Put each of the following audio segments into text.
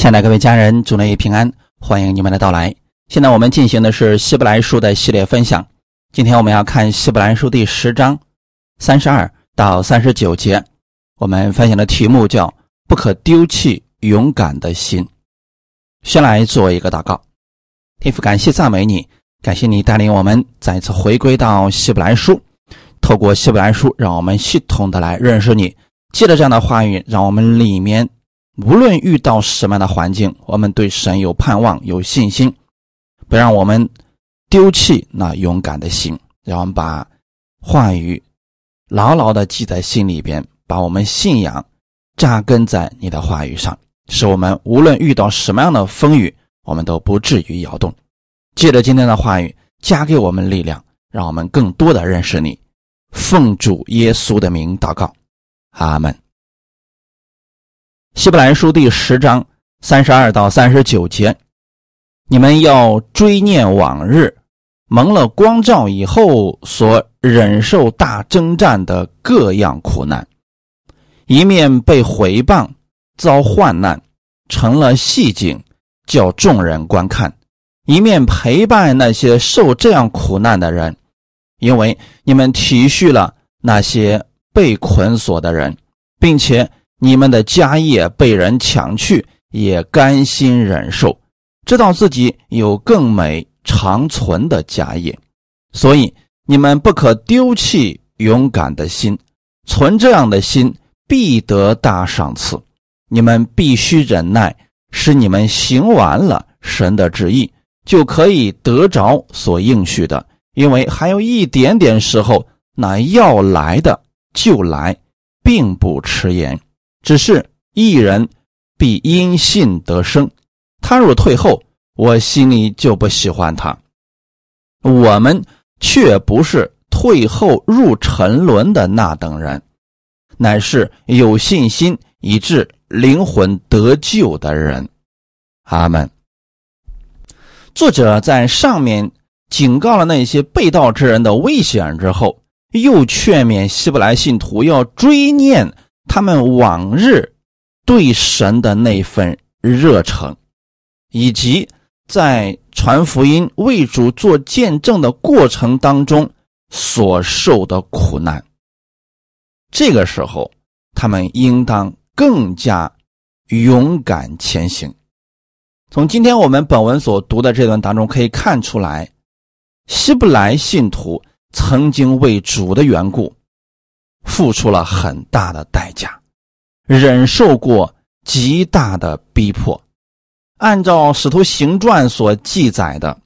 亲爱的各位家人，祝内平安，欢迎你们的到来。现在我们进行的是希伯来书的系列分享。今天我们要看希伯来书第十章三十二到三十九节。我们分享的题目叫“不可丢弃勇敢的心”。先来做一个祷告，天父，感谢赞美你，感谢你带领我们再次回归到希伯来书，透过希伯来书，让我们系统的来认识你。借着这样的话语，让我们里面。无论遇到什么样的环境，我们对神有盼望、有信心，不让我们丢弃那勇敢的心。让我们把话语牢牢的记在心里边，把我们信仰扎根在你的话语上，使我们无论遇到什么样的风雨，我们都不至于摇动。借着今天的话语，加给我们力量，让我们更多的认识你。奉主耶稣的名祷告，阿门。希伯来书第十章三十二到三十九节，你们要追念往日蒙了光照以后所忍受大征战的各样苦难，一面被毁谤、遭患难，成了戏景，叫众人观看；一面陪伴那些受这样苦难的人，因为你们体恤了那些被捆锁的人，并且。你们的家业被人抢去，也甘心忍受，知道自己有更美长存的家业，所以你们不可丢弃勇敢的心，存这样的心必得大赏赐。你们必须忍耐，使你们行完了神的旨意，就可以得着所应许的。因为还有一点点时候，那要来的就来，并不迟延。只是一人必因信得生，他若退后，我心里就不喜欢他。我们却不是退后入沉沦的那等人，乃是有信心以致灵魂得救的人。阿门。作者在上面警告了那些被盗之人的危险之后，又劝勉希伯来信徒要追念。他们往日对神的那份热诚，以及在传福音、为主做见证的过程当中所受的苦难，这个时候他们应当更加勇敢前行。从今天我们本文所读的这段当中可以看出来，希伯来信徒曾经为主的缘故。付出了很大的代价，忍受过极大的逼迫。按照《使徒行传》所记载的，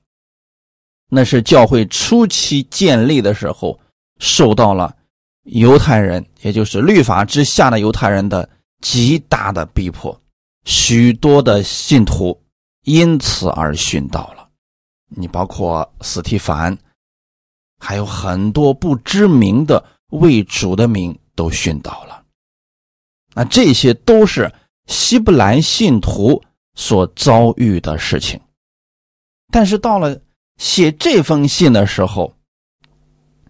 那是教会初期建立的时候，受到了犹太人，也就是律法之下的犹太人的极大的逼迫，许多的信徒因此而殉道了。你包括斯提凡，还有很多不知名的。为主的名都殉道了，那这些都是希伯来信徒所遭遇的事情。但是到了写这封信的时候，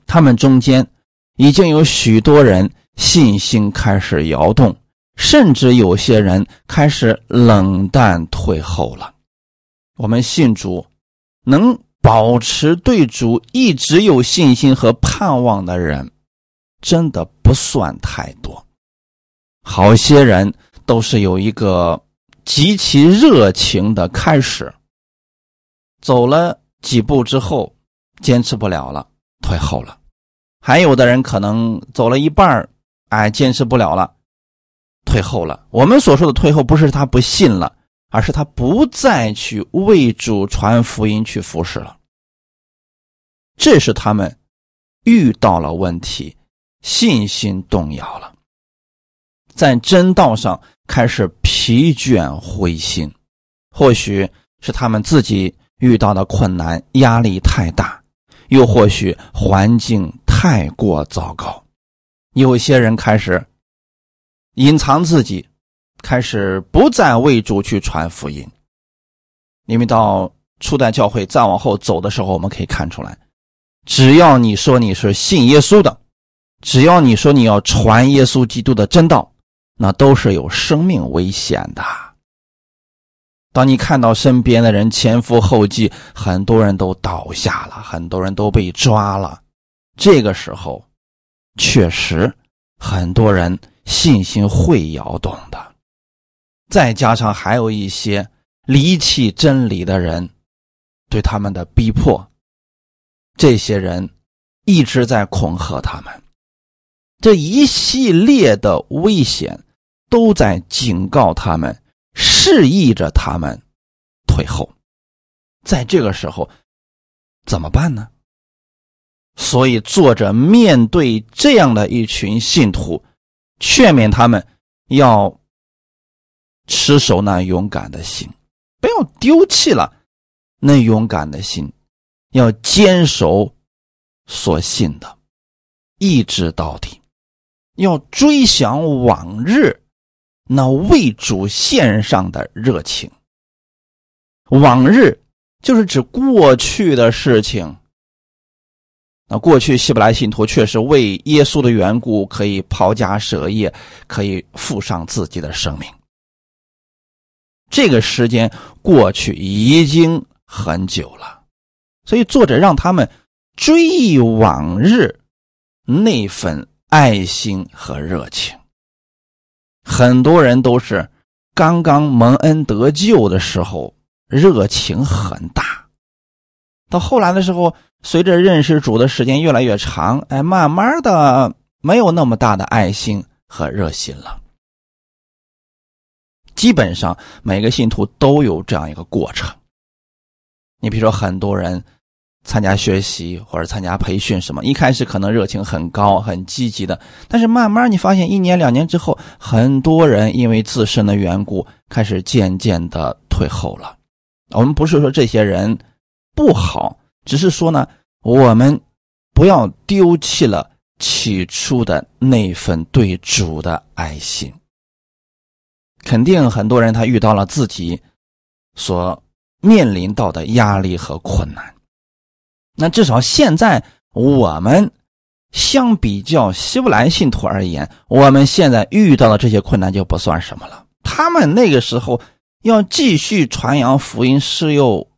他们中间已经有许多人信心开始摇动，甚至有些人开始冷淡退后了。我们信主，能保持对主一直有信心和盼望的人。真的不算太多，好些人都是有一个极其热情的开始，走了几步之后坚持不了了，退后了；还有的人可能走了一半哎，坚持不了了，退后了。我们所说的退后，不是他不信了，而是他不再去为主传福音去服侍了。这是他们遇到了问题。信心动摇了，在真道上开始疲倦灰心，或许是他们自己遇到的困难压力太大，又或许环境太过糟糕。有些人开始隐藏自己，开始不再为主去传福音。因为到初代教会再往后走的时候，我们可以看出来，只要你说你是信耶稣的。只要你说你要传耶稣基督的真道，那都是有生命危险的。当你看到身边的人前赴后继，很多人都倒下了，很多人都被抓了，这个时候，确实很多人信心会摇动的。再加上还有一些离弃真理的人，对他们的逼迫，这些人一直在恐吓他们，这一系列的危险都在警告他们。示意着他们退后，在这个时候怎么办呢？所以作者面对这样的一群信徒，劝勉他们要持守那勇敢的心，不要丢弃了那勇敢的心，要坚守所信的，一直到底，要追想往日。那为主献上的热情，往日就是指过去的事情。那过去希伯来信徒确实为耶稣的缘故，可以抛家舍业，可以付上自己的生命。这个时间过去已经很久了，所以作者让他们追忆往日那份爱心和热情。很多人都是刚刚蒙恩得救的时候，热情很大。到后来的时候，随着认识主的时间越来越长，哎，慢慢的没有那么大的爱心和热心了。基本上每个信徒都有这样一个过程。你比如说，很多人。参加学习或者参加培训什么，一开始可能热情很高、很积极的，但是慢慢你发现一年两年之后，很多人因为自身的缘故，开始渐渐的退后了。我们不是说这些人不好，只是说呢，我们不要丢弃了起初的那份对主的爱心。肯定很多人他遇到了自己所面临到的压力和困难。那至少现在，我们相比较希伯来信徒而言，我们现在遇到的这些困难就不算什么了。他们那个时候要继续传扬福音，是有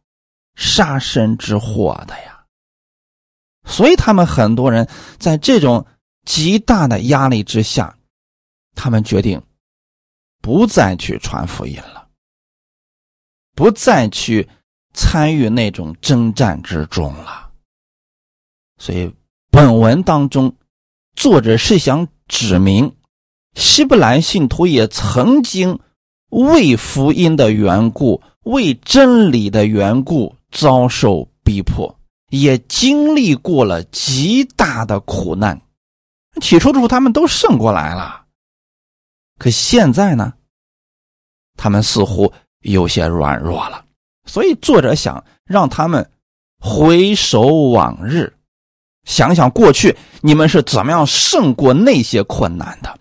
杀身之祸的呀。所以他们很多人在这种极大的压力之下，他们决定不再去传福音了，不再去参与那种征战之中了。所以，本文当中，作者是想指明，希伯兰信徒也曾经为福音的缘故、为真理的缘故遭受逼迫，也经历过了极大的苦难。起初的时候，他们都胜过来了，可现在呢，他们似乎有些软弱了。所以，作者想让他们回首往日。想想过去，你们是怎么样胜过那些困难的？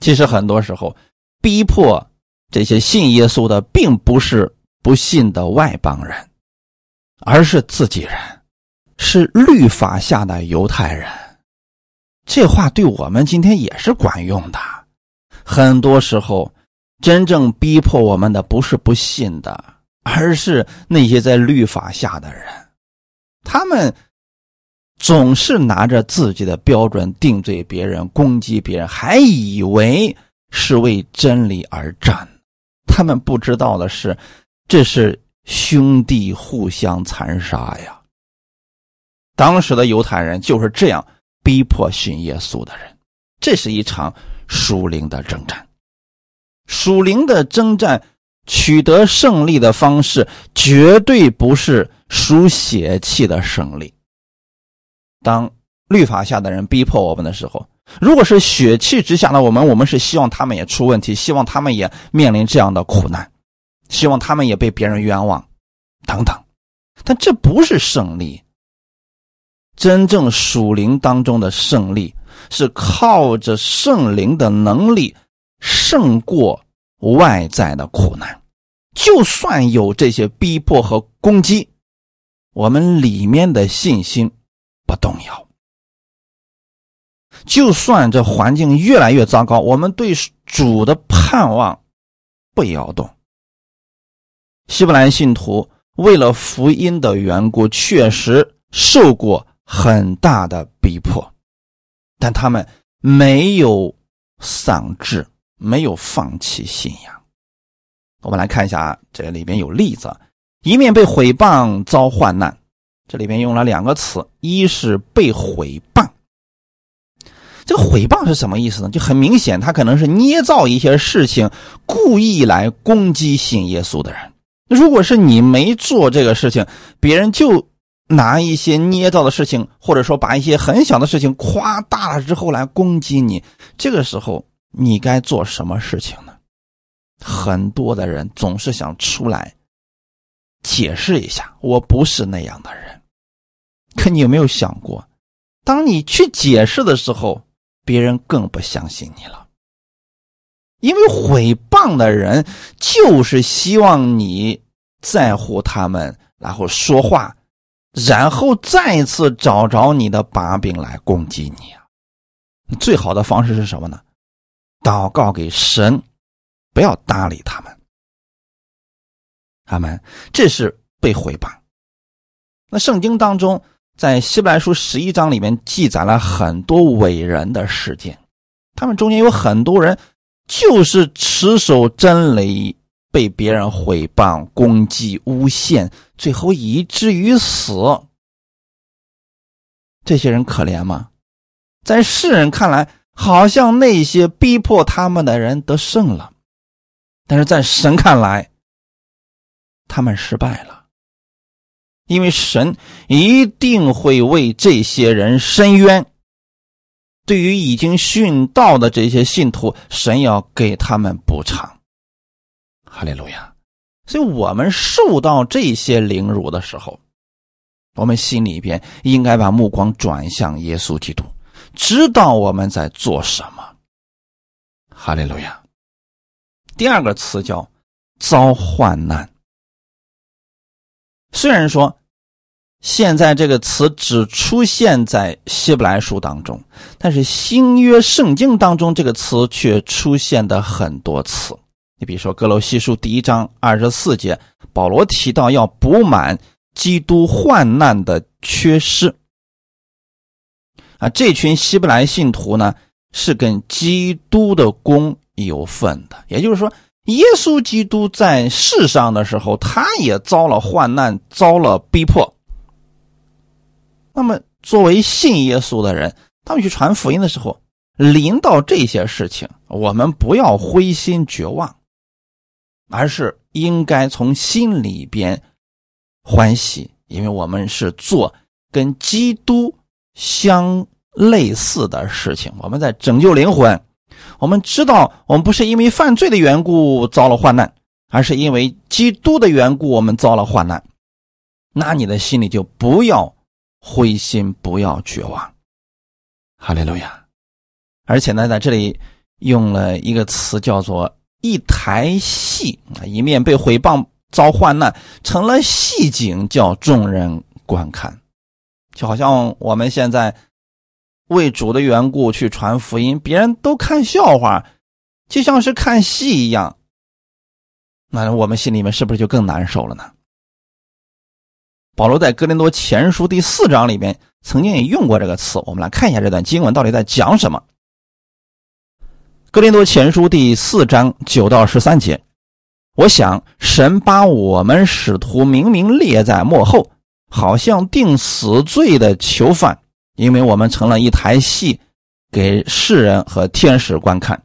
其实很多时候，逼迫这些信耶稣的，并不是不信的外邦人，而是自己人，是律法下的犹太人。这话对我们今天也是管用的。很多时候，真正逼迫我们的，不是不信的，而是那些在律法下的人，他们。总是拿着自己的标准定罪别人、攻击别人，还以为是为真理而战。他们不知道的是，这是兄弟互相残杀呀。当时的犹太人就是这样逼迫信耶稣的人。这是一场属灵的征战，属灵的征战取得胜利的方式，绝对不是输血气的胜利。当律法下的人逼迫我们的时候，如果是血气之下的我们，我们是希望他们也出问题，希望他们也面临这样的苦难，希望他们也被别人冤枉，等等。但这不是胜利。真正属灵当中的胜利，是靠着圣灵的能力胜过外在的苦难。就算有这些逼迫和攻击，我们里面的信心。不动摇，就算这环境越来越糟糕，我们对主的盼望不摇动，希伯来信徒为了福音的缘故，确实受过很大的逼迫，但他们没有丧志，没有放弃信仰。我们来看一下啊，这里边有例子：一面被毁谤，遭患难。这里边用了两个词，一是被毁谤。这个毁谤是什么意思呢？就很明显，他可能是捏造一些事情，故意来攻击信耶稣的人。如果是你没做这个事情，别人就拿一些捏造的事情，或者说把一些很小的事情夸大了之后来攻击你，这个时候你该做什么事情呢？很多的人总是想出来解释一下，我不是那样的人。可你有没有想过，当你去解释的时候？别人更不相信你了，因为毁谤的人就是希望你在乎他们，然后说话，然后再次找着你的把柄来攻击你啊！最好的方式是什么呢？祷告给神，不要搭理他们。他们这是被毁谤。那圣经当中。在希伯来书十一章里面记载了很多伟人的事件，他们中间有很多人就是持守真理，被别人毁谤、攻击、诬陷，最后以至于死。这些人可怜吗？在世人看来，好像那些逼迫他们的人得胜了，但是在神看来，他们失败了。因为神一定会为这些人伸冤。对于已经殉道的这些信徒，神要给他们补偿。哈利路亚！所以，我们受到这些凌辱的时候，我们心里边应该把目光转向耶稣基督，知道我们在做什么。哈利路亚！第二个词叫遭患难。虽然说，现在这个词只出现在希伯来书当中，但是新约圣经当中这个词却出现的很多次。你比如说哥罗西书第一章二十四节，保罗提到要补满基督患难的缺失。啊，这群希伯来信徒呢，是跟基督的功有份的，也就是说。耶稣基督在世上的时候，他也遭了患难，遭了逼迫。那么，作为信耶稣的人，他们去传福音的时候，临到这些事情，我们不要灰心绝望，而是应该从心里边欢喜，因为我们是做跟基督相类似的事情，我们在拯救灵魂。我们知道，我们不是因为犯罪的缘故遭了患难，而是因为基督的缘故，我们遭了患难。那你的心里就不要灰心，不要绝望。哈利路亚！而且呢，在这里用了一个词，叫做“一台戏”，一面被毁谤遭患难，成了戏景，叫众人观看，就好像我们现在。为主的缘故去传福音，别人都看笑话，就像是看戏一样。那我们心里面是不是就更难受了呢？保罗在哥林多前书第四章里面曾经也用过这个词，我们来看一下这段经文到底在讲什么。哥林多前书第四章九到十三节，我想神把我们使徒明明列在幕后，好像定死罪的囚犯。因为我们成了一台戏，给世人和天使观看。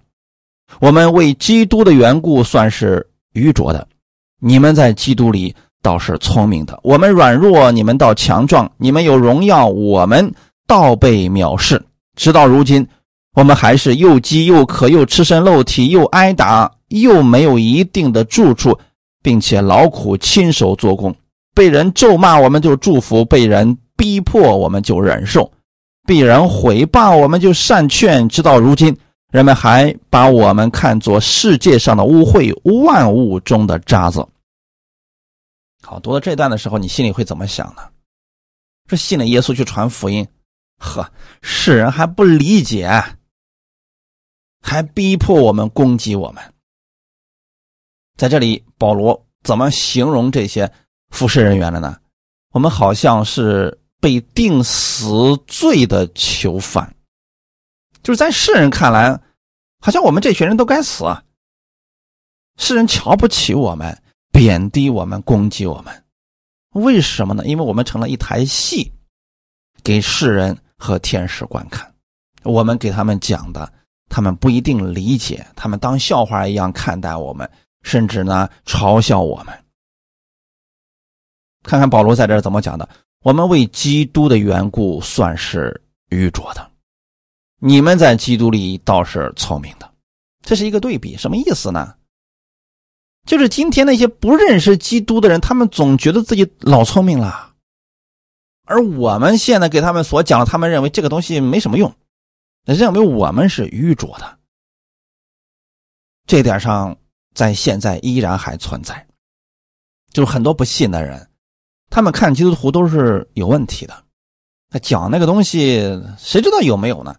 我们为基督的缘故算是愚拙的，你们在基督里倒是聪明的。我们软弱，你们倒强壮；你们有荣耀，我们倒被藐视。直到如今，我们还是又饥又渴，又赤身露体，又挨打，又没有一定的住处，并且劳苦亲手做工。被人咒骂，我们就祝福；被人逼迫，我们就忍受。必然毁谤，我们就善劝。直到如今，人们还把我们看作世界上的污秽，万物中的渣子。好，读到这段的时候，你心里会怎么想呢？这信了耶稣去传福音，呵，世人还不理解，还逼迫我们攻击我们。在这里，保罗怎么形容这些服侍人员的呢？我们好像是被定死罪的囚犯，就是在世人看来，好像我们这群人都该死。世人瞧不起我们，贬低我们，攻击我们，为什么呢？因为我们成了一台戏，给世人和天使观看。我们给他们讲的，他们不一定理解，他们当笑话一样看待我们，甚至呢嘲笑我们。看看保罗在这怎么讲的：我们为基督的缘故算是愚拙的，你们在基督里倒是聪明的。这是一个对比，什么意思呢？就是今天那些不认识基督的人，他们总觉得自己老聪明了，而我们现在给他们所讲的，他们认为这个东西没什么用，认为我们是愚拙的。这点上，在现在依然还存在，就是很多不信的人。他们看基督徒都是有问题的，他讲那个东西，谁知道有没有呢？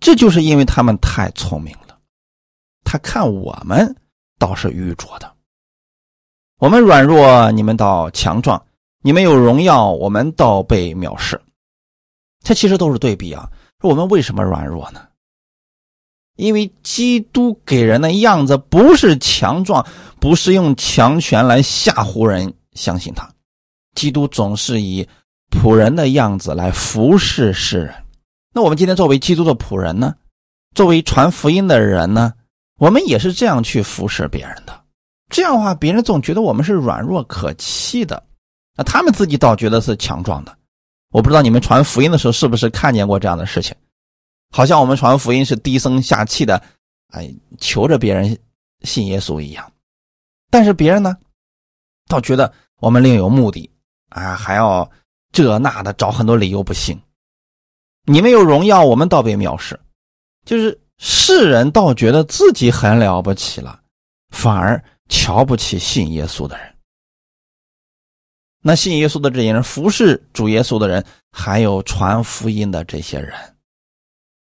这就是因为他们太聪明了，他看我们倒是愚拙的。我们软弱，你们倒强壮；你们有荣耀，我们倒被藐视。这其实都是对比啊。说我们为什么软弱呢？因为基督给人的样子不是强壮，不是用强权来吓唬人。相信他，基督总是以仆人的样子来服侍世人。那我们今天作为基督的仆人呢？作为传福音的人呢？我们也是这样去服侍别人的。这样的话，别人总觉得我们是软弱可欺的，那他们自己倒觉得是强壮的。我不知道你们传福音的时候是不是看见过这样的事情？好像我们传福音是低声下气的，哎，求着别人信耶稣一样。但是别人呢，倒觉得。我们另有目的，啊，还要这那的找很多理由不行。你们有荣耀，我们倒被藐视，就是世人倒觉得自己很了不起了，反而瞧不起信耶稣的人。那信耶稣的这些人，服侍主耶稣的人，还有传福音的这些人，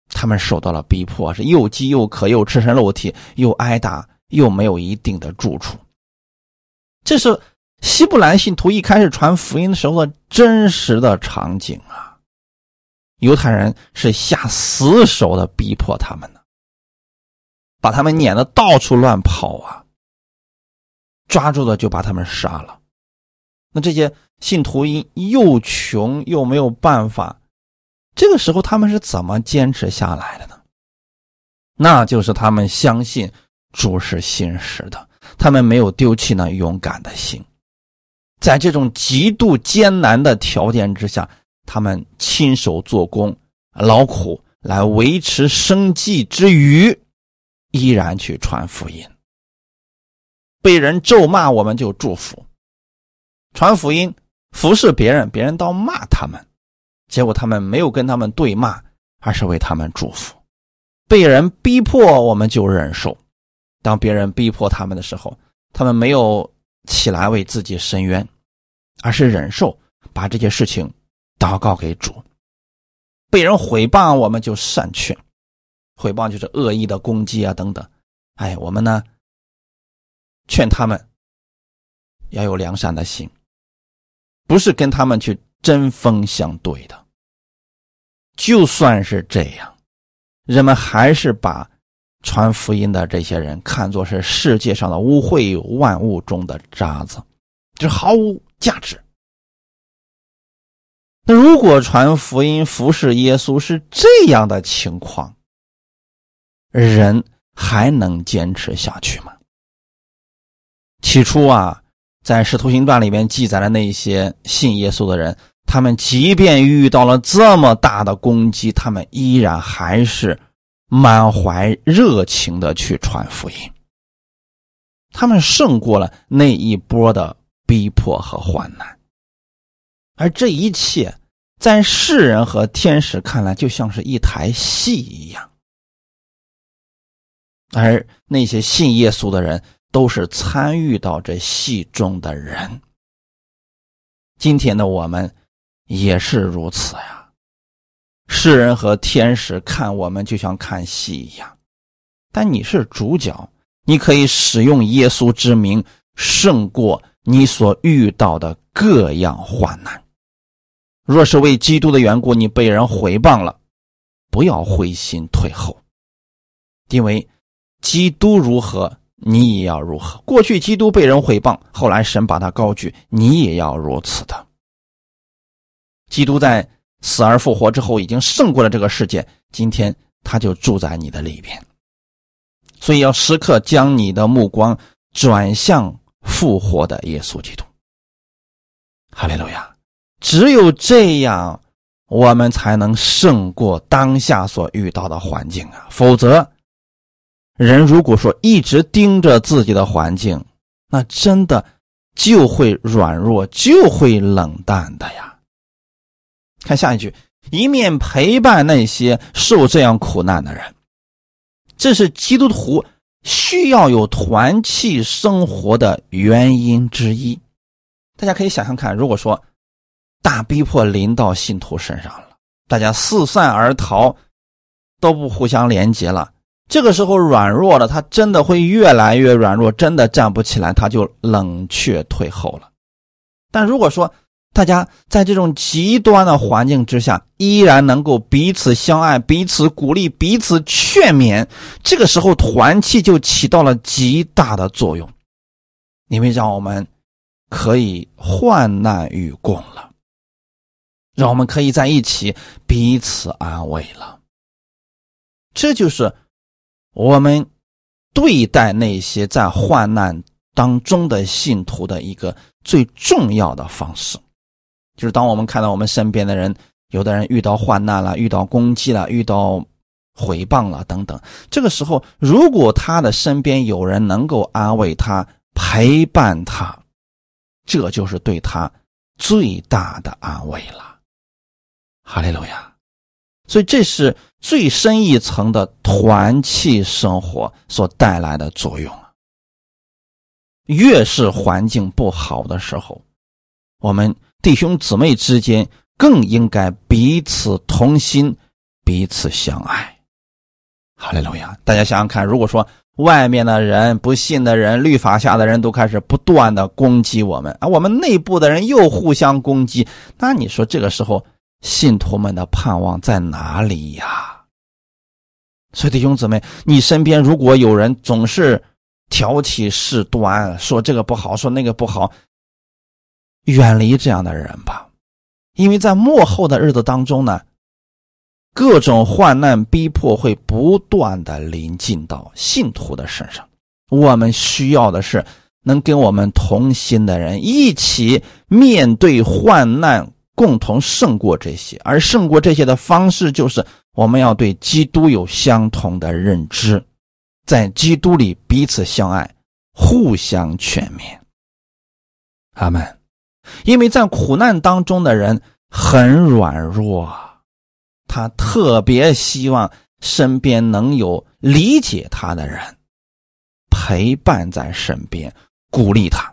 他们受到了逼迫，是又饥又渴，又赤身露体，又挨打，又没有一定的住处。这是。希伯来信徒一开始传福音的时候的真实的场景啊，犹太人是下死手的逼迫他们呢，把他们撵得到处乱跑啊，抓住的就把他们杀了。那这些信徒因又穷又没有办法，这个时候他们是怎么坚持下来的呢？那就是他们相信主是信实的，他们没有丢弃那勇敢的心。在这种极度艰难的条件之下，他们亲手做工、劳苦来维持生计之余，依然去传福音。被人咒骂，我们就祝福；传福音、服侍别人，别人倒骂他们，结果他们没有跟他们对骂，而是为他们祝福。被人逼迫，我们就忍受；当别人逼迫他们的时候，他们没有。起来为自己伸冤，而是忍受把这些事情祷告给主。被人毁谤，我们就善劝。毁谤就是恶意的攻击啊，等等。哎，我们呢，劝他们要有良善的心，不是跟他们去针锋相对的。就算是这样，人们还是把。传福音的这些人看作是世界上的污秽万物中的渣子，就毫无价值。那如果传福音、服侍耶稣是这样的情况，人还能坚持下去吗？起初啊，在《使徒行传》里面记载的那些信耶稣的人，他们即便遇到了这么大的攻击，他们依然还是。满怀热情的去传福音，他们胜过了那一波的逼迫和患难，而这一切在世人和天使看来就像是一台戏一样，而那些信耶稣的人都是参与到这戏中的人。今天的我们也是如此呀。世人和天使看我们就像看戏一样，但你是主角，你可以使用耶稣之名胜过你所遇到的各样患难。若是为基督的缘故，你被人毁谤了，不要灰心退后，因为基督如何，你也要如何。过去基督被人毁谤，后来神把他高举，你也要如此的。基督在死而复活之后，已经胜过了这个世界，今天他就住在你的里边。所以要时刻将你的目光转向复活的耶稣基督。哈利路亚！只有这样，我们才能胜过当下所遇到的环境啊！否则，人如果说一直盯着自己的环境，那真的就会软弱，就会冷淡的呀。看下一句，一面陪伴那些受这样苦难的人。这是基督徒需要有团契生活的原因之一。大家可以想象看，如果说大逼迫临到信徒身上了，大家四散而逃，都不互相连接了，这个时候软弱了，他真的会越来越软弱，真的站不起来，他就冷却退后了。但如果说，大家在这种极端的环境之下，依然能够彼此相爱、彼此鼓励、彼此劝勉，这个时候团契就起到了极大的作用，因为让我们可以患难与共了，让我们可以在一起彼此安慰了。这就是我们对待那些在患难当中的信徒的一个最重要的方式。就是当我们看到我们身边的人，有的人遇到患难了，遇到攻击了，遇到毁谤了等等，这个时候，如果他的身边有人能够安慰他、陪伴他，这就是对他最大的安慰了。哈利路亚！所以这是最深一层的团契生活所带来的作用越是环境不好的时候，我们。弟兄姊妹之间更应该彼此同心，彼此相爱。哈利路亚！大家想想看，如果说外面的人、不信的人、律法下的人都开始不断的攻击我们，而我们内部的人又互相攻击，那你说这个时候信徒们的盼望在哪里呀？所以弟兄姊妹，你身边如果有人总是挑起事端，说这个不好，说那个不好。远离这样的人吧，因为在幕后的日子当中呢，各种患难逼迫会不断的临近到信徒的身上。我们需要的是能跟我们同心的人一起面对患难，共同胜过这些。而胜过这些的方式，就是我们要对基督有相同的认知，在基督里彼此相爱，互相劝勉。阿门。因为在苦难当中的人很软弱，他特别希望身边能有理解他的人陪伴在身边，鼓励他。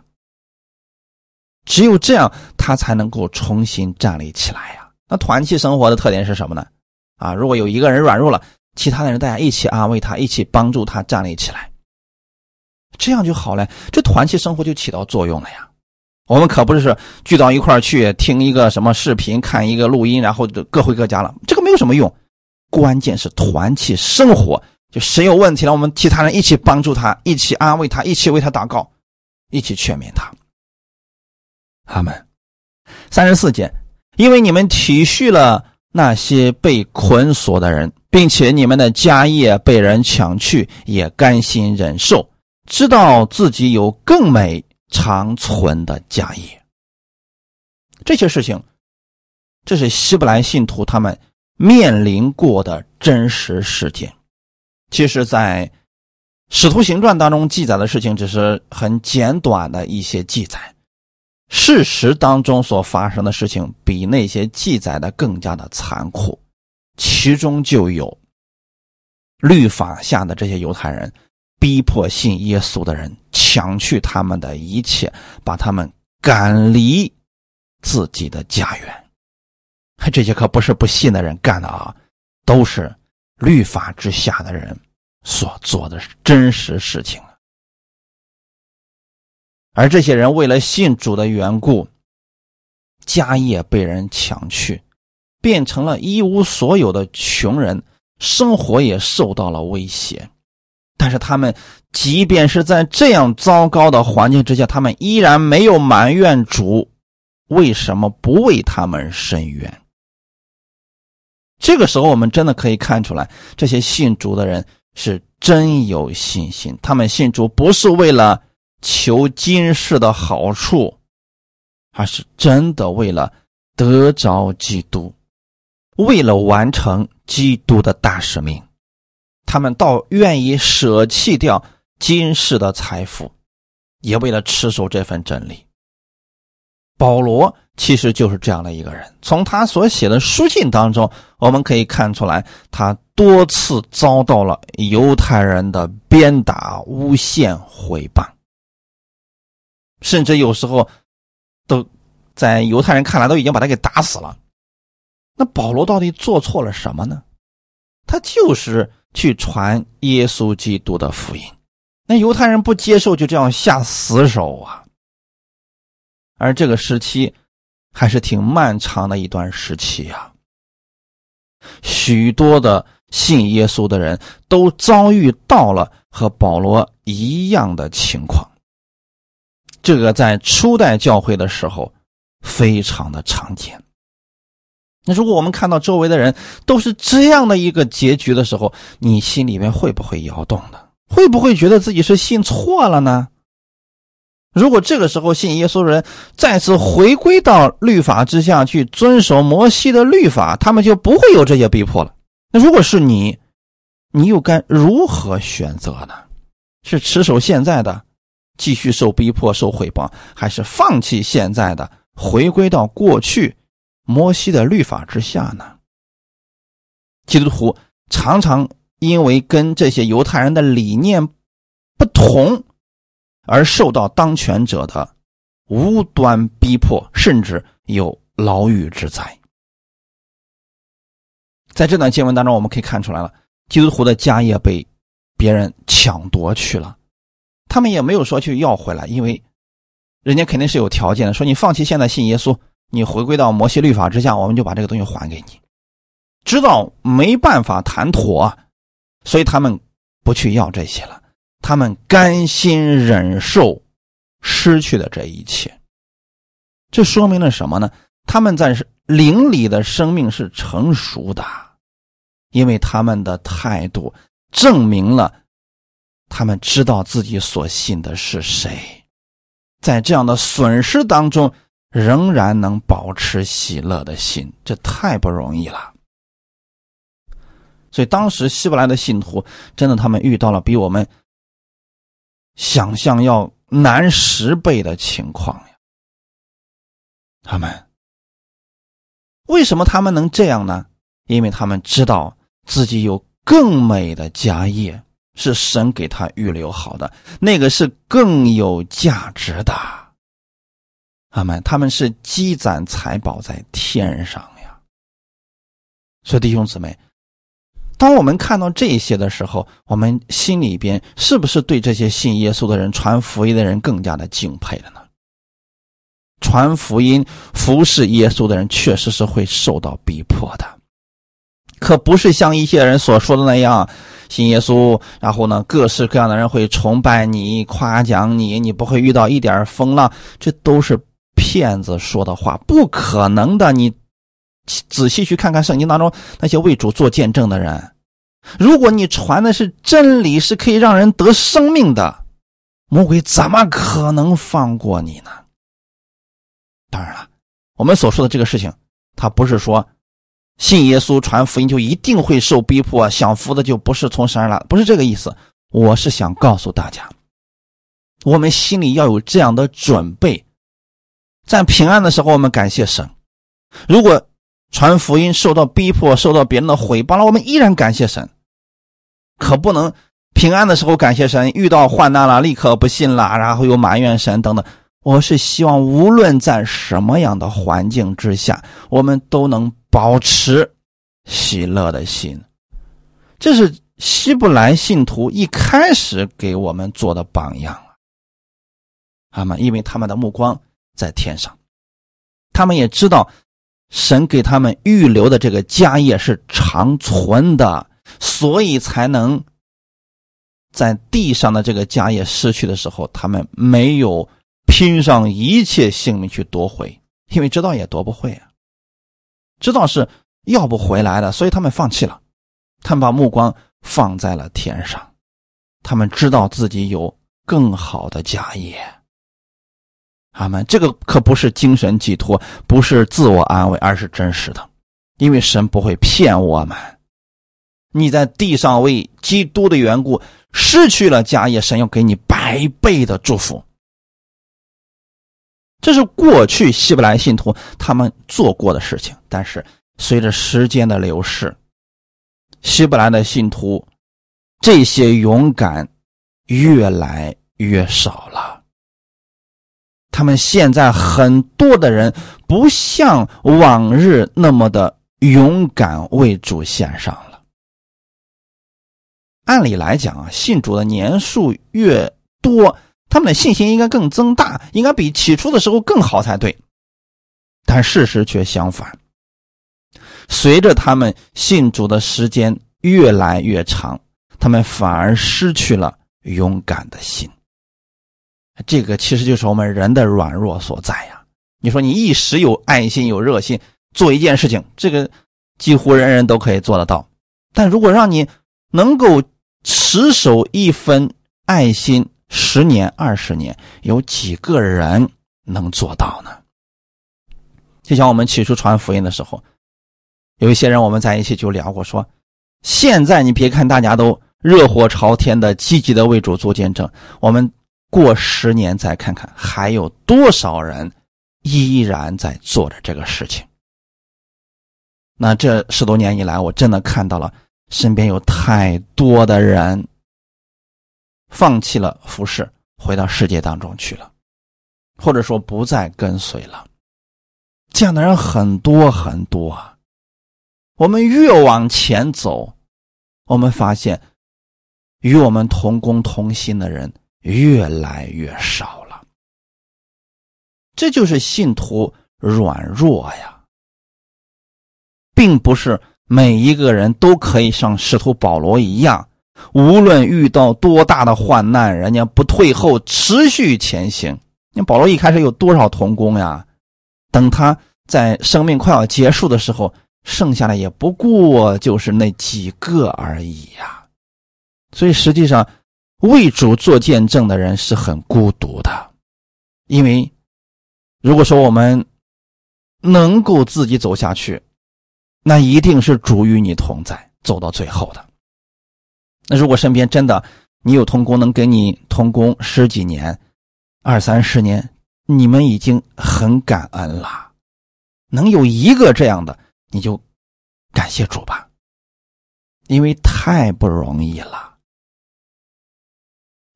只有这样，他才能够重新站立起来呀。那团契生活的特点是什么呢？啊，如果有一个人软弱了，其他的人大家一起安慰他，一起帮助他站立起来，这样就好了。这团契生活就起到作用了呀。我们可不是聚到一块去听一个什么视频，看一个录音，然后就各回各家了。这个没有什么用，关键是团契生活。就谁有问题了，我们其他人一起帮助他，一起安慰他，一起为他祷告，一起劝勉他。他们三十四节，因为你们体恤了那些被捆锁的人，并且你们的家业被人抢去，也甘心忍受，知道自己有更美。长存的家业，这些事情，这是希伯来信徒他们面临过的真实事件。其实，在《使徒行传》当中记载的事情，只是很简短的一些记载。事实当中所发生的事情，比那些记载的更加的残酷。其中就有律法下的这些犹太人。逼迫信耶稣的人，抢去他们的一切，把他们赶离自己的家园。这些可不是不信的人干的啊，都是律法之下的人所做的真实事情而这些人为了信主的缘故，家业被人抢去，变成了一无所有的穷人，生活也受到了威胁。但是他们即便是在这样糟糕的环境之下，他们依然没有埋怨主为什么不为他们伸冤。这个时候，我们真的可以看出来，这些信主的人是真有信心。他们信主不是为了求今世的好处，而是真的为了得着基督，为了完成基督的大使命。他们倒愿意舍弃掉今世的财富，也为了持守这份真理。保罗其实就是这样的一个人。从他所写的书信当中，我们可以看出来，他多次遭到了犹太人的鞭打、诬陷、毁谤，甚至有时候都在犹太人看来都已经把他给打死了。那保罗到底做错了什么呢？他就是去传耶稣基督的福音，那犹太人不接受，就这样下死手啊。而这个时期还是挺漫长的一段时期呀，许多的信耶稣的人都遭遇到了和保罗一样的情况。这个在初代教会的时候非常的常见。那如果我们看到周围的人都是这样的一个结局的时候，你心里面会不会摇动的？会不会觉得自己是信错了呢？如果这个时候信耶稣的人再次回归到律法之下去遵守摩西的律法，他们就不会有这些逼迫了。那如果是你，你又该如何选择呢？是持守现在的，继续受逼迫、受毁谤，还是放弃现在的，回归到过去摩西的律法之下呢？基督徒常常因为跟这些犹太人的理念不同。而受到当权者的无端逼迫，甚至有牢狱之灾。在这段经文当中，我们可以看出来了，基督徒的家业被别人抢夺去了，他们也没有说去要回来，因为人家肯定是有条件的，说你放弃现在信耶稣，你回归到摩西律法之下，我们就把这个东西还给你。知道没办法谈妥，所以他们不去要这些了。他们甘心忍受失去的这一切，这说明了什么呢？他们在灵里的生命是成熟的，因为他们的态度证明了他们知道自己所信的是谁，在这样的损失当中仍然能保持喜乐的心，这太不容易了。所以当时希伯来的信徒真的，他们遇到了比我们。想象要难十倍的情况呀！他们为什么他们能这样呢？因为他们知道自己有更美的家业，是神给他预留好的，那个是更有价值的。他们他们是积攒财宝在天上呀！所以弟兄姊妹。当我们看到这些的时候，我们心里边是不是对这些信耶稣的人、传福音的人更加的敬佩了呢？传福音、服侍耶稣的人，确实是会受到逼迫的，可不是像一些人所说的那样，信耶稣，然后呢，各式各样的人会崇拜你、夸奖你，你不会遇到一点风浪，这都是骗子说的话，不可能的，你。仔细去看看圣经当中那些为主做见证的人，如果你传的是真理，是可以让人得生命的，魔鬼怎么可能放过你呢？当然了，我们所说的这个事情，他不是说信耶稣传福音就一定会受逼迫啊，享福的就不是从神而来，不是这个意思。我是想告诉大家，我们心里要有这样的准备，在平安的时候，我们感谢神；如果传福音受到逼迫，受到别人的毁谤了，我们依然感谢神，可不能平安的时候感谢神，遇到患难了立刻不信了，然后又埋怨神等等。我是希望无论在什么样的环境之下，我们都能保持喜乐的心。这是希伯来信徒一开始给我们做的榜样他们因为他们的目光在天上，他们也知道神给他们预留的这个家业是长存的，所以才能在地上的这个家业失去的时候，他们没有拼上一切性命去夺回，因为知道也夺不回啊，知道是要不回来的，所以他们放弃了，他们把目光放在了天上，他们知道自己有更好的家业。阿门。这个可不是精神寄托，不是自我安慰，而是真实的。因为神不会骗我们。你在地上为基督的缘故失去了家业，神要给你百倍的祝福。这是过去希伯来信徒他们做过的事情，但是随着时间的流逝，希伯来的信徒这些勇敢越来越少了。他们现在很多的人不像往日那么的勇敢为主献上了。按理来讲啊，信主的年数越多，他们的信心应该更增大，应该比起初的时候更好才对。但事实却相反，随着他们信主的时间越来越长，他们反而失去了勇敢的心。这个其实就是我们人的软弱所在呀。你说你一时有爱心、有热心，做一件事情，这个几乎人人都可以做得到。但如果让你能够持守一分爱心十年、二十年，有几个人能做到呢？就像我们起初传福音的时候，有一些人我们在一起就聊过，说现在你别看大家都热火朝天的、积极的为主做见证，我们。过十年再看看，还有多少人依然在做着这个事情？那这十多年以来，我真的看到了身边有太多的人放弃了服饰，回到世界当中去了，或者说不再跟随了。这样的人很多很多啊。我们越往前走，我们发现与我们同工同心的人。越来越少了，这就是信徒软弱呀，并不是每一个人都可以像使徒保罗一样，无论遇到多大的患难，人家不退后，持续前行。你保罗一开始有多少童工呀？等他在生命快要结束的时候，剩下的也不过就是那几个而已呀。所以实际上。为主做见证的人是很孤独的，因为如果说我们能够自己走下去，那一定是主与你同在，走到最后的。那如果身边真的你有同工能跟你同工十几年、二三十年，你们已经很感恩了。能有一个这样的，你就感谢主吧，因为太不容易了。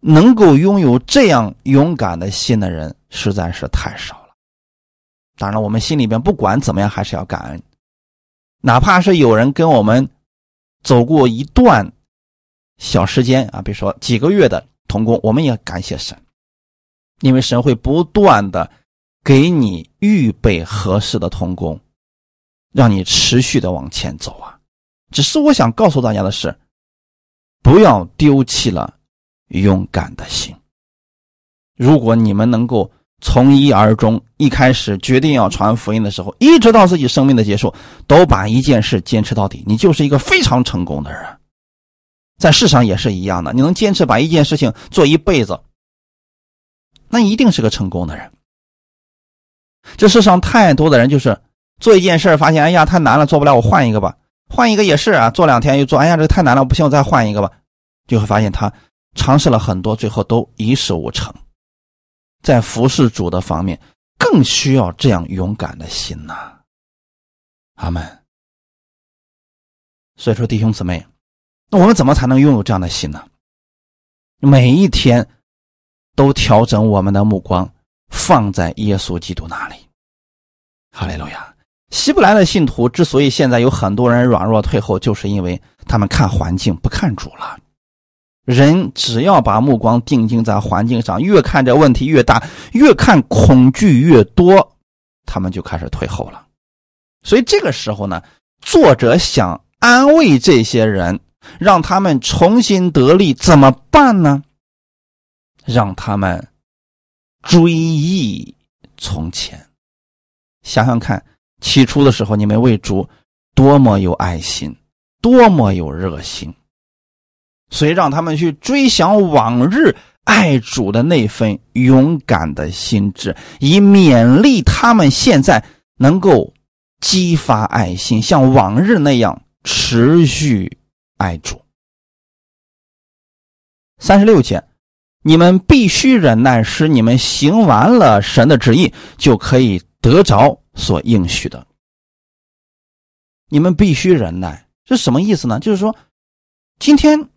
能够拥有这样勇敢的心的人实在是太少了。当然，我们心里边不管怎么样，还是要感恩，哪怕是有人跟我们走过一段小时间啊，比如说几个月的同工，我们也感谢神，因为神会不断的给你预备合适的同工，让你持续的往前走啊。只是我想告诉大家的是，不要丢弃了。勇敢的心。如果你们能够从一而终，一开始决定要传福音的时候，一直到自己生命的结束，都把一件事坚持到底，你就是一个非常成功的人。在世上也是一样的，你能坚持把一件事情做一辈子，那一定是个成功的人。这世上太多的人就是做一件事发现哎呀太难了，做不了，我换一个吧。换一个也是啊，做两天又做，哎呀这太难了，不行，我再换一个吧，就会发现他。尝试了很多，最后都一事无成。在服侍主的方面，更需要这样勇敢的心呐。阿门。所以说，弟兄姊妹，那我们怎么才能拥有这样的心呢？每一天都调整我们的目光，放在耶稣基督那里。哈利路亚！希伯来的信徒之所以现在有很多人软弱退后，就是因为他们看环境不看主了。人只要把目光定睛在环境上，越看这问题越大，越看恐惧越多，他们就开始退后了。所以这个时候呢，作者想安慰这些人，让他们重新得力，怎么办呢？让他们追忆从前，想想看，起初的时候你们为主多么有爱心，多么有热心，所以让他们去追想往日爱主的那份勇敢的心智，以勉励他们现在能够。激发爱心，像往日那样持续爱主。三十六节，你们必须忍耐，使你们行完了神的旨意，就可以得着所应许的。你们必须忍耐，这什么意思呢？就是说，今天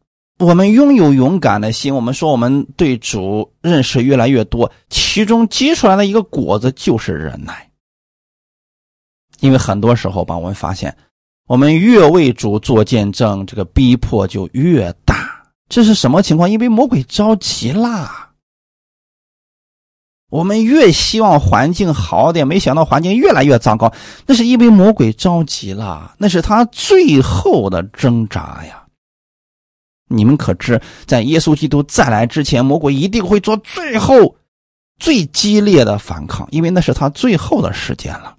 我们拥有勇敢的心，我们说我们对主认识越来越多，其中结出来的一个果子就是忍耐。因为很多时候吧，我们发现，我们越为主做见证，这个逼迫就越大。这是什么情况？因为魔鬼着急啦。我们越希望环境好点，没想到环境越来越糟糕。那是因为魔鬼着急了，那是他最后的挣扎呀。你们可知，在耶稣基督再来之前，魔鬼一定会做最后最激烈的反抗，因为那是他最后的时间了。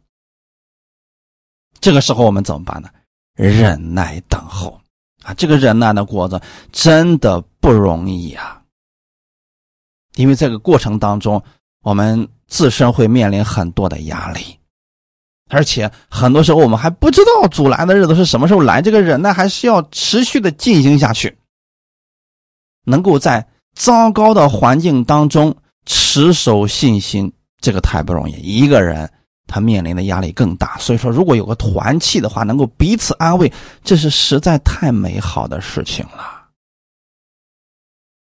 这个时候我们怎么办呢？忍耐等候啊！这个忍耐的过程真的不容易啊，因为这个过程当中，我们自身会面临很多的压力，而且很多时候我们还不知道阻拦的日子是什么时候来。这个忍耐还是要持续的进行下去，能够在糟糕的环境当中持守信心，这个太不容易。一个人。他面临的压力更大，所以说，如果有个团契的话，能够彼此安慰，这是实在太美好的事情了。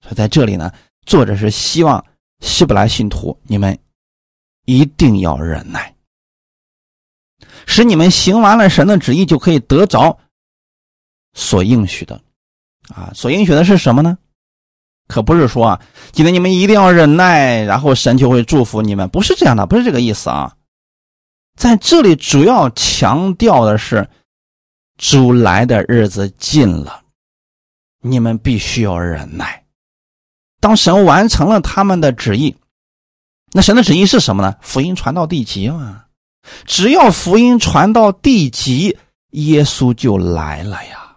所以在这里呢，作者是希望希伯来信徒你们一定要忍耐，使你们行完了神的旨意，就可以得着所应许的。啊，所应许的是什么呢？可不是说啊，今天你们一定要忍耐，然后神就会祝福你们，不是这样的，不是这个意思啊。在这里主要强调的是，主来的日子近了，你们必须要忍耐。当神完成了他们的旨意，那神的旨意是什么呢？福音传到地极嘛。只要福音传到地极，耶稣就来了呀。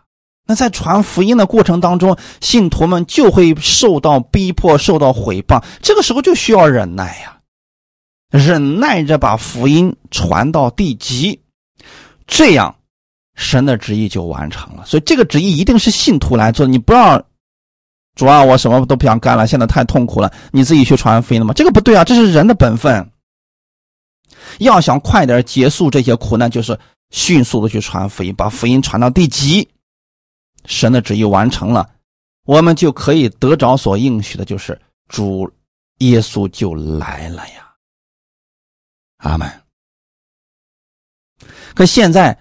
那在传福音的过程当中，信徒们就会受到逼迫，受到毁谤，这个时候就需要忍耐呀。忍耐着把福音传到地极，这样神的旨意就完成了。所以这个旨意一定是信徒来做。你不要主啊，我什么都不想干了，现在太痛苦了，你自己去传福音了吗？这个不对啊，这是人的本分。要想快点结束这些苦难，就是迅速的去传福音，把福音传到地极，神的旨意完成了，我们就可以得着所应许的，就是主耶稣就来了呀。阿门。可现在，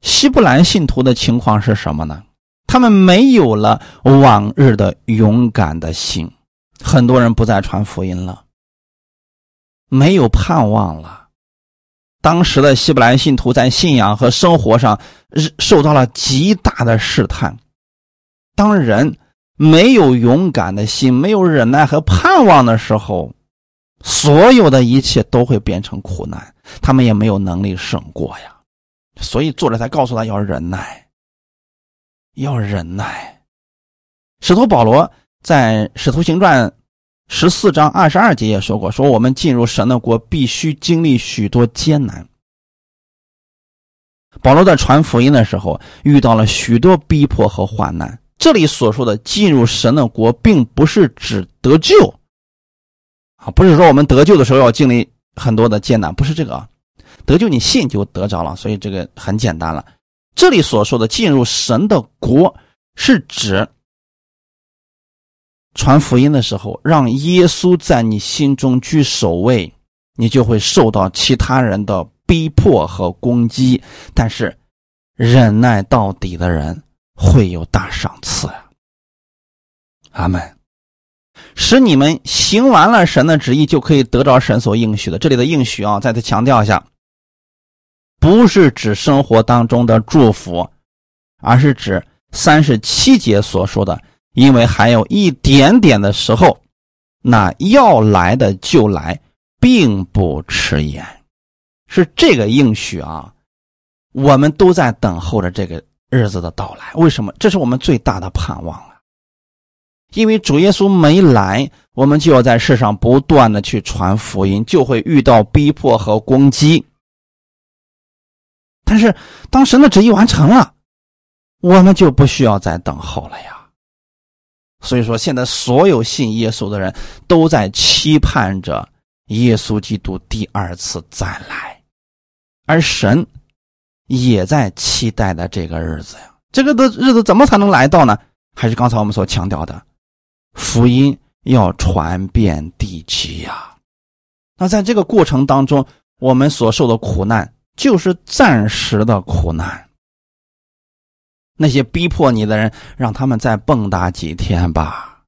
希伯兰信徒的情况是什么呢？他们没有了往日的勇敢的心，很多人不再传福音了，没有盼望了。当时的希伯来信徒在信仰和生活上受到了极大的试探。当人没有勇敢的心，没有忍耐和盼望的时候。所有的一切都会变成苦难，他们也没有能力胜过呀。所以作者才告诉他要忍耐，要忍耐。使徒保罗在《使徒行传》十四章二十二节也说过：“说我们进入神的国，必须经历许多艰难。”保罗在传福音的时候遇到了许多逼迫和患难。这里所说的进入神的国，并不是指得救。啊，不是说我们得救的时候要经历很多的艰难，不是这个啊。得救你信就得着了，所以这个很简单了。这里所说的进入神的国，是指传福音的时候，让耶稣在你心中居首位，你就会受到其他人的逼迫和攻击，但是忍耐到底的人会有大赏赐啊。阿门。使你们行完了神的旨意，就可以得着神所应许的。这里的应许啊，再次强调一下，不是指生活当中的祝福，而是指三十七节所说的，因为还有一点点的时候，那要来的就来，并不迟延，是这个应许啊。我们都在等候着这个日子的到来。为什么？这是我们最大的盼望啊！因为主耶稣没来，我们就要在世上不断的去传福音，就会遇到逼迫和攻击。但是，当神的旨意完成了，我们就不需要再等候了呀。所以说，现在所有信耶稣的人都在期盼着耶稣基督第二次再来，而神。也在期待的这个日子呀，这个的日子怎么才能来到呢？还是刚才我们所强调的，福音要传遍地极呀。那在这个过程当中，我们所受的苦难就是暂时的苦难。那些逼迫你的人，让他们再蹦跶几天吧。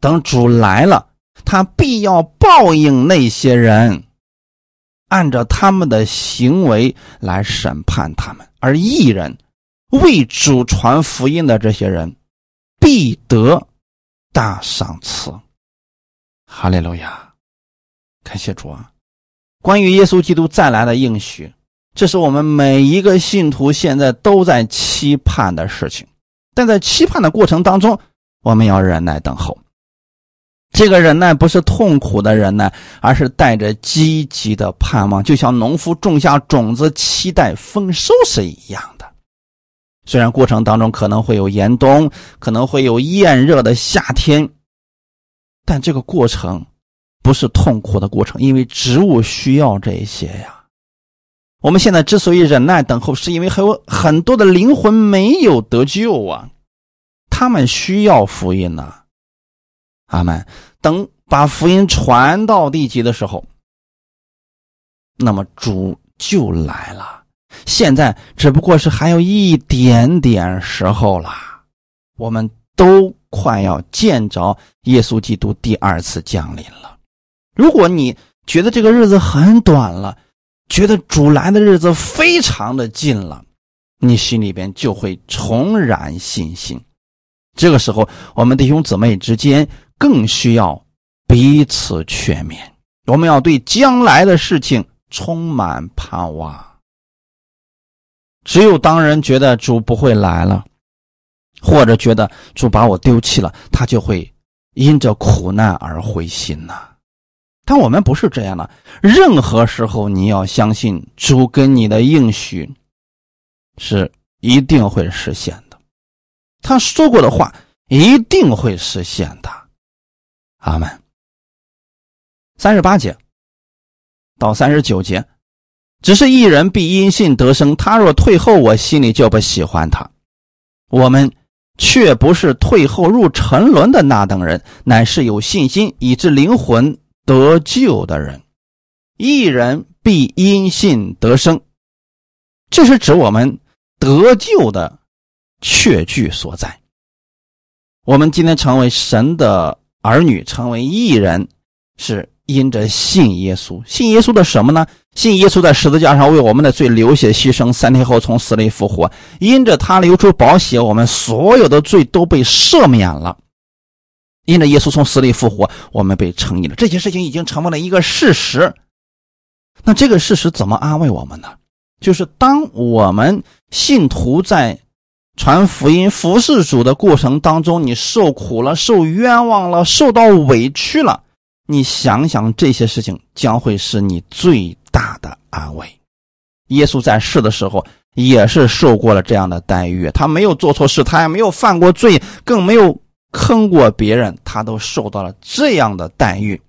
等主来了，他必要报应那些人。按照他们的行为来审判他们，而艺人为主传福音的这些人必得大赏赐。哈利路亚，感谢主啊！关于耶稣基督再来的应许，这是我们每一个信徒现在都在期盼的事情。但在期盼的过程当中，我们要忍耐等候。这个忍耐不是痛苦的忍耐，而是带着积极的盼望，就像农夫种下种子，期待丰收是一样的。虽然过程当中可能会有严冬，可能会有炎热的夏天，但这个过程不是痛苦的过程，因为植物需要这些呀。我们现在之所以忍耐等候，是因为还有很多的灵魂没有得救啊，他们需要福音呢。阿门。等把福音传到地极的时候，那么主就来了。现在只不过是还有一点点时候了，我们都快要见着耶稣基督第二次降临了。如果你觉得这个日子很短了，觉得主来的日子非常的近了，你心里边就会重燃信心。这个时候，我们弟兄姊妹之间。更需要彼此劝勉，我们要对将来的事情充满盼望。只有当人觉得主不会来了，或者觉得主把我丢弃了，他就会因着苦难而灰心呐。但我们不是这样的，任何时候你要相信主跟你的应许是一定会实现的，他说过的话一定会实现的。阿门。三十八节到三十九节，只是一人必因信得生。他若退后，我心里就不喜欢他。我们却不是退后入沉沦的那等人，乃是有信心以致灵魂得救的人。一人必因信得生，这是指我们得救的确据所在。我们今天成为神的。儿女成为义人，是因着信耶稣。信耶稣的什么呢？信耶稣在十字架上为我们的罪流血牺牲，三天后从死里复活。因着他流出宝血，我们所有的罪都被赦免了。因着耶稣从死里复活，我们被称义了。这些事情已经成为了一个事实。那这个事实怎么安慰我们呢？就是当我们信徒在。传福音、服侍主的过程当中，你受苦了、受冤枉了、受到委屈了，你想想这些事情将会是你最大的安慰。耶稣在世的时候也是受过了这样的待遇，他没有做错事，他也没有犯过罪，更没有坑过别人，他都受到了这样的待遇，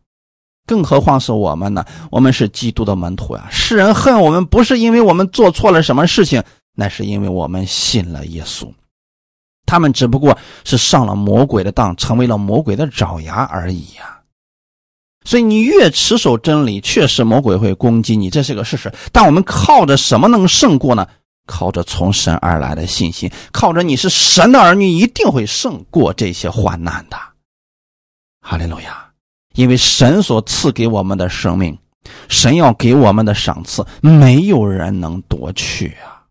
更何况是我们呢？我们是基督的门徒呀！世人恨我们，不是因为我们做错了什么事情。那是因为我们信了耶稣，他们只不过是上了魔鬼的当，成为了魔鬼的爪牙而已呀。所以你越持守真理，确实魔鬼会攻击你，这是个事实。但我们靠着什么能胜过呢？靠着从神而来的信心，靠着你是神的儿女，一定会胜过这些患难的。哈利路亚！因为神所赐给我们的生命，神要给我们的赏赐，没有人能夺去啊。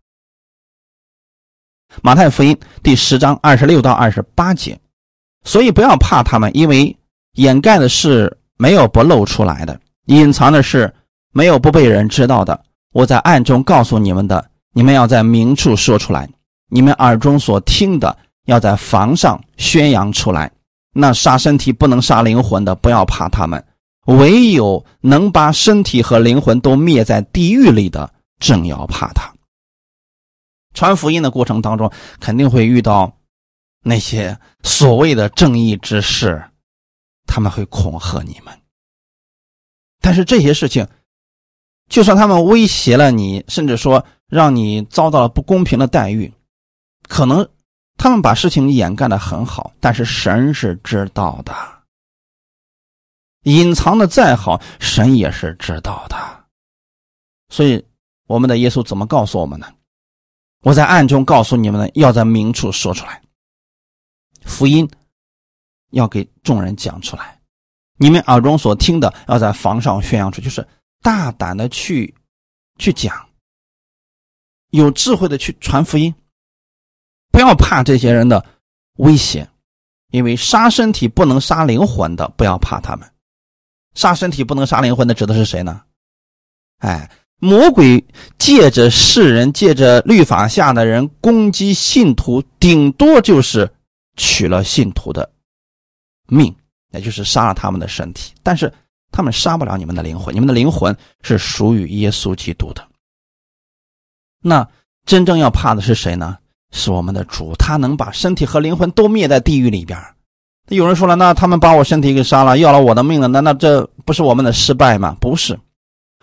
马太福音第十章二十六到二十八节，所以不要怕他们，因为掩盖的事没有不露出来的，隐藏的事没有不被人知道的。我在暗中告诉你们的，你们要在明处说出来；你们耳中所听的，要在房上宣扬出来。那杀身体不能杀灵魂的，不要怕他们；唯有能把身体和灵魂都灭在地狱里的，正要怕他。传福音的过程当中，肯定会遇到那些所谓的正义之士，他们会恐吓你们。但是这些事情，就算他们威胁了你，甚至说让你遭到了不公平的待遇，可能。他们把事情掩盖的很好，但是神是知道的。隐藏的再好，神也是知道的。所以，我们的耶稣怎么告诉我们呢？我在暗中告诉你们呢，要在明处说出来。福音要给众人讲出来，你们耳中所听的，要在房上宣扬出，就是大胆的去去讲，有智慧的去传福音。不要怕这些人的威胁，因为杀身体不能杀灵魂的，不要怕他们。杀身体不能杀灵魂的，指的是谁呢？哎，魔鬼借着世人，借着律法下的人攻击信徒，顶多就是取了信徒的命，也就是杀了他们的身体，但是他们杀不了你们的灵魂，你们的灵魂是属于耶稣基督的。那真正要怕的是谁呢？是我们的主，他能把身体和灵魂都灭在地狱里边。有人说了，那他们把我身体给杀了，要了我的命了，难道这不是我们的失败吗？不是，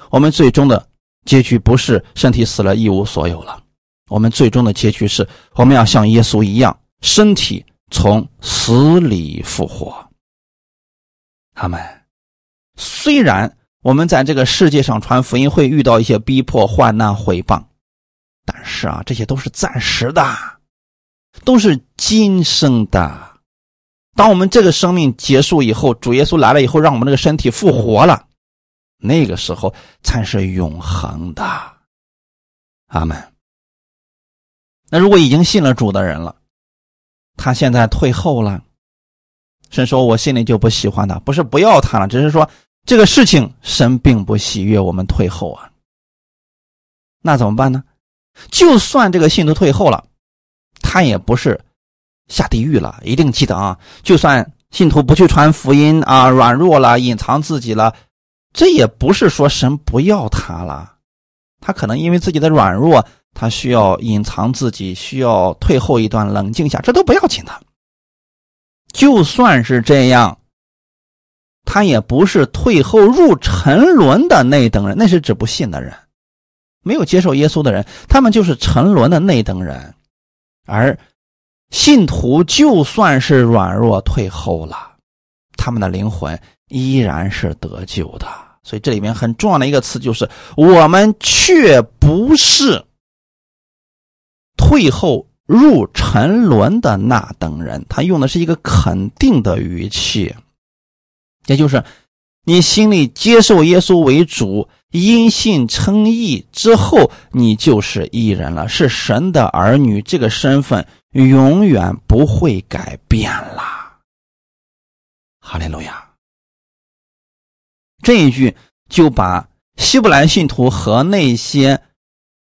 我们最终的结局不是身体死了，一无所有了。我们最终的结局是，我们要像耶稣一样，身体从死里复活。他们虽然我们在这个世界上传福音会遇到一些逼迫、患难、毁谤。但是啊，这些都是暂时的，都是今生的。当我们这个生命结束以后，主耶稣来了以后，让我们这个身体复活了，那个时候才是永恒的。阿门。那如果已经信了主的人了，他现在退后了，神说我心里就不喜欢他，不是不要他了，只是说这个事情神并不喜悦我们退后啊。那怎么办呢？就算这个信徒退后了，他也不是下地狱了。一定记得啊！就算信徒不去传福音啊，软弱了，隐藏自己了，这也不是说神不要他了。他可能因为自己的软弱，他需要隐藏自己，需要退后一段，冷静下，这都不要紧的。就算是这样，他也不是退后入沉沦的那等人，那是指不信的人。没有接受耶稣的人，他们就是沉沦的那等人，而信徒就算是软弱退后了，他们的灵魂依然是得救的。所以这里面很重要的一个词就是“我们却不是退后入沉沦的那等人”。他用的是一个肯定的语气，也就是你心里接受耶稣为主。因信称义之后，你就是义人了，是神的儿女，这个身份永远不会改变啦。哈利路亚！这一句就把希伯来信徒和那些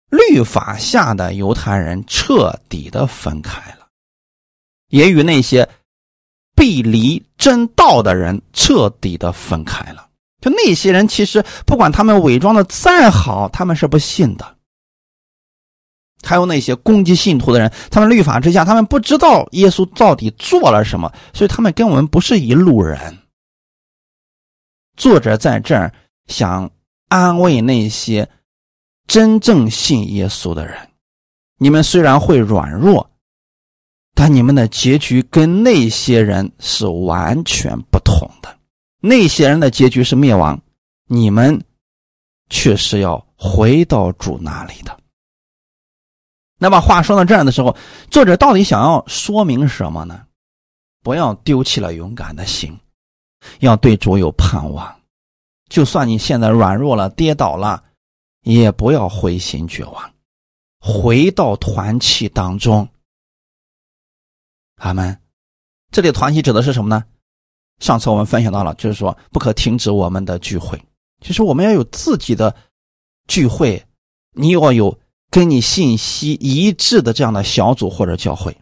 律法下的犹太人彻底的分开了，也与那些背离真道的人彻底的分开了。就那些人，其实不管他们伪装的再好，他们是不信的。还有那些攻击信徒的人，他们律法之下，他们不知道耶稣到底做了什么，所以他们跟我们不是一路人。作者在这儿想安慰那些真正信耶稣的人：你们虽然会软弱，但你们的结局跟那些人是完全不同的。那些人的结局是灭亡，你们却是要回到主那里的。那么话说到这儿的时候，作者到底想要说明什么呢？不要丢弃了勇敢的心，要对主有盼望。就算你现在软弱了、跌倒了，也不要灰心绝望，回到团契当中。阿门。这里团契指的是什么呢？上次我们分享到了，就是说不可停止我们的聚会。其实我们要有自己的聚会，你要有跟你信息一致的这样的小组或者教会。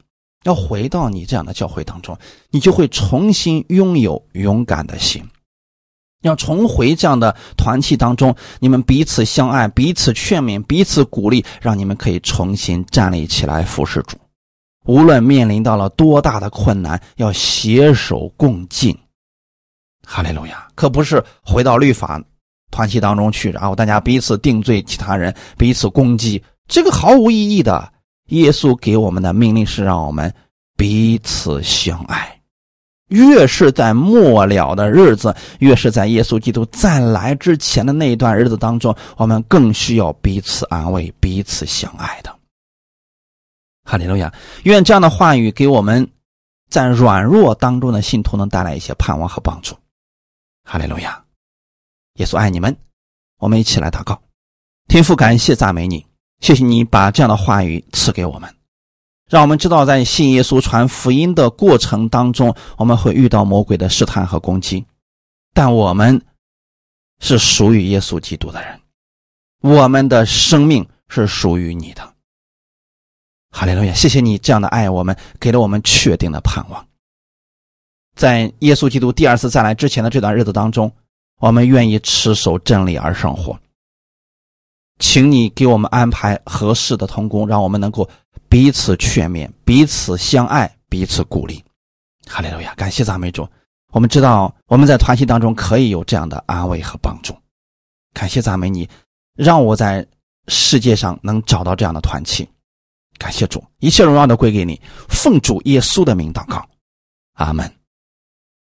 要回到你这样的教会当中，你就会重新拥有勇敢的心。要重回这样的团契当中，你们彼此相爱，彼此劝勉，彼此鼓励，让你们可以重新站立起来服侍主。无论面临到了多大的困难，要携手共进。哈利路亚！可不是回到律法团契当中去，然后大家彼此定罪，其他人彼此攻击，这个毫无意义的。耶稣给我们的命令是让我们彼此相爱。越是在末了的日子，越是在耶稣基督再来之前的那一段日子当中，我们更需要彼此安慰、彼此相爱的。哈利路亚！愿这样的话语给我们在软弱当中的信徒能带来一些盼望和帮助。哈利路亚！耶稣爱你们，我们一起来祷告。天父，感谢赞美你。谢谢你把这样的话语赐给我们，让我们知道在信耶稣传福音的过程当中，我们会遇到魔鬼的试探和攻击，但我们是属于耶稣基督的人，我们的生命是属于你的。哈利路亚！谢谢你这样的爱我们，给了我们确定的盼望。在耶稣基督第二次再来之前的这段日子当中，我们愿意持守真理而生活。请你给我们安排合适的同工，让我们能够彼此劝勉、彼此相爱、彼此鼓励。哈利路亚！感谢赞美主。我们知道我们在团体当中可以有这样的安慰和帮助。感谢赞美你，让我在世界上能找到这样的团契。感谢主，一切荣耀都归给你。奉主耶稣的名祷告，阿门。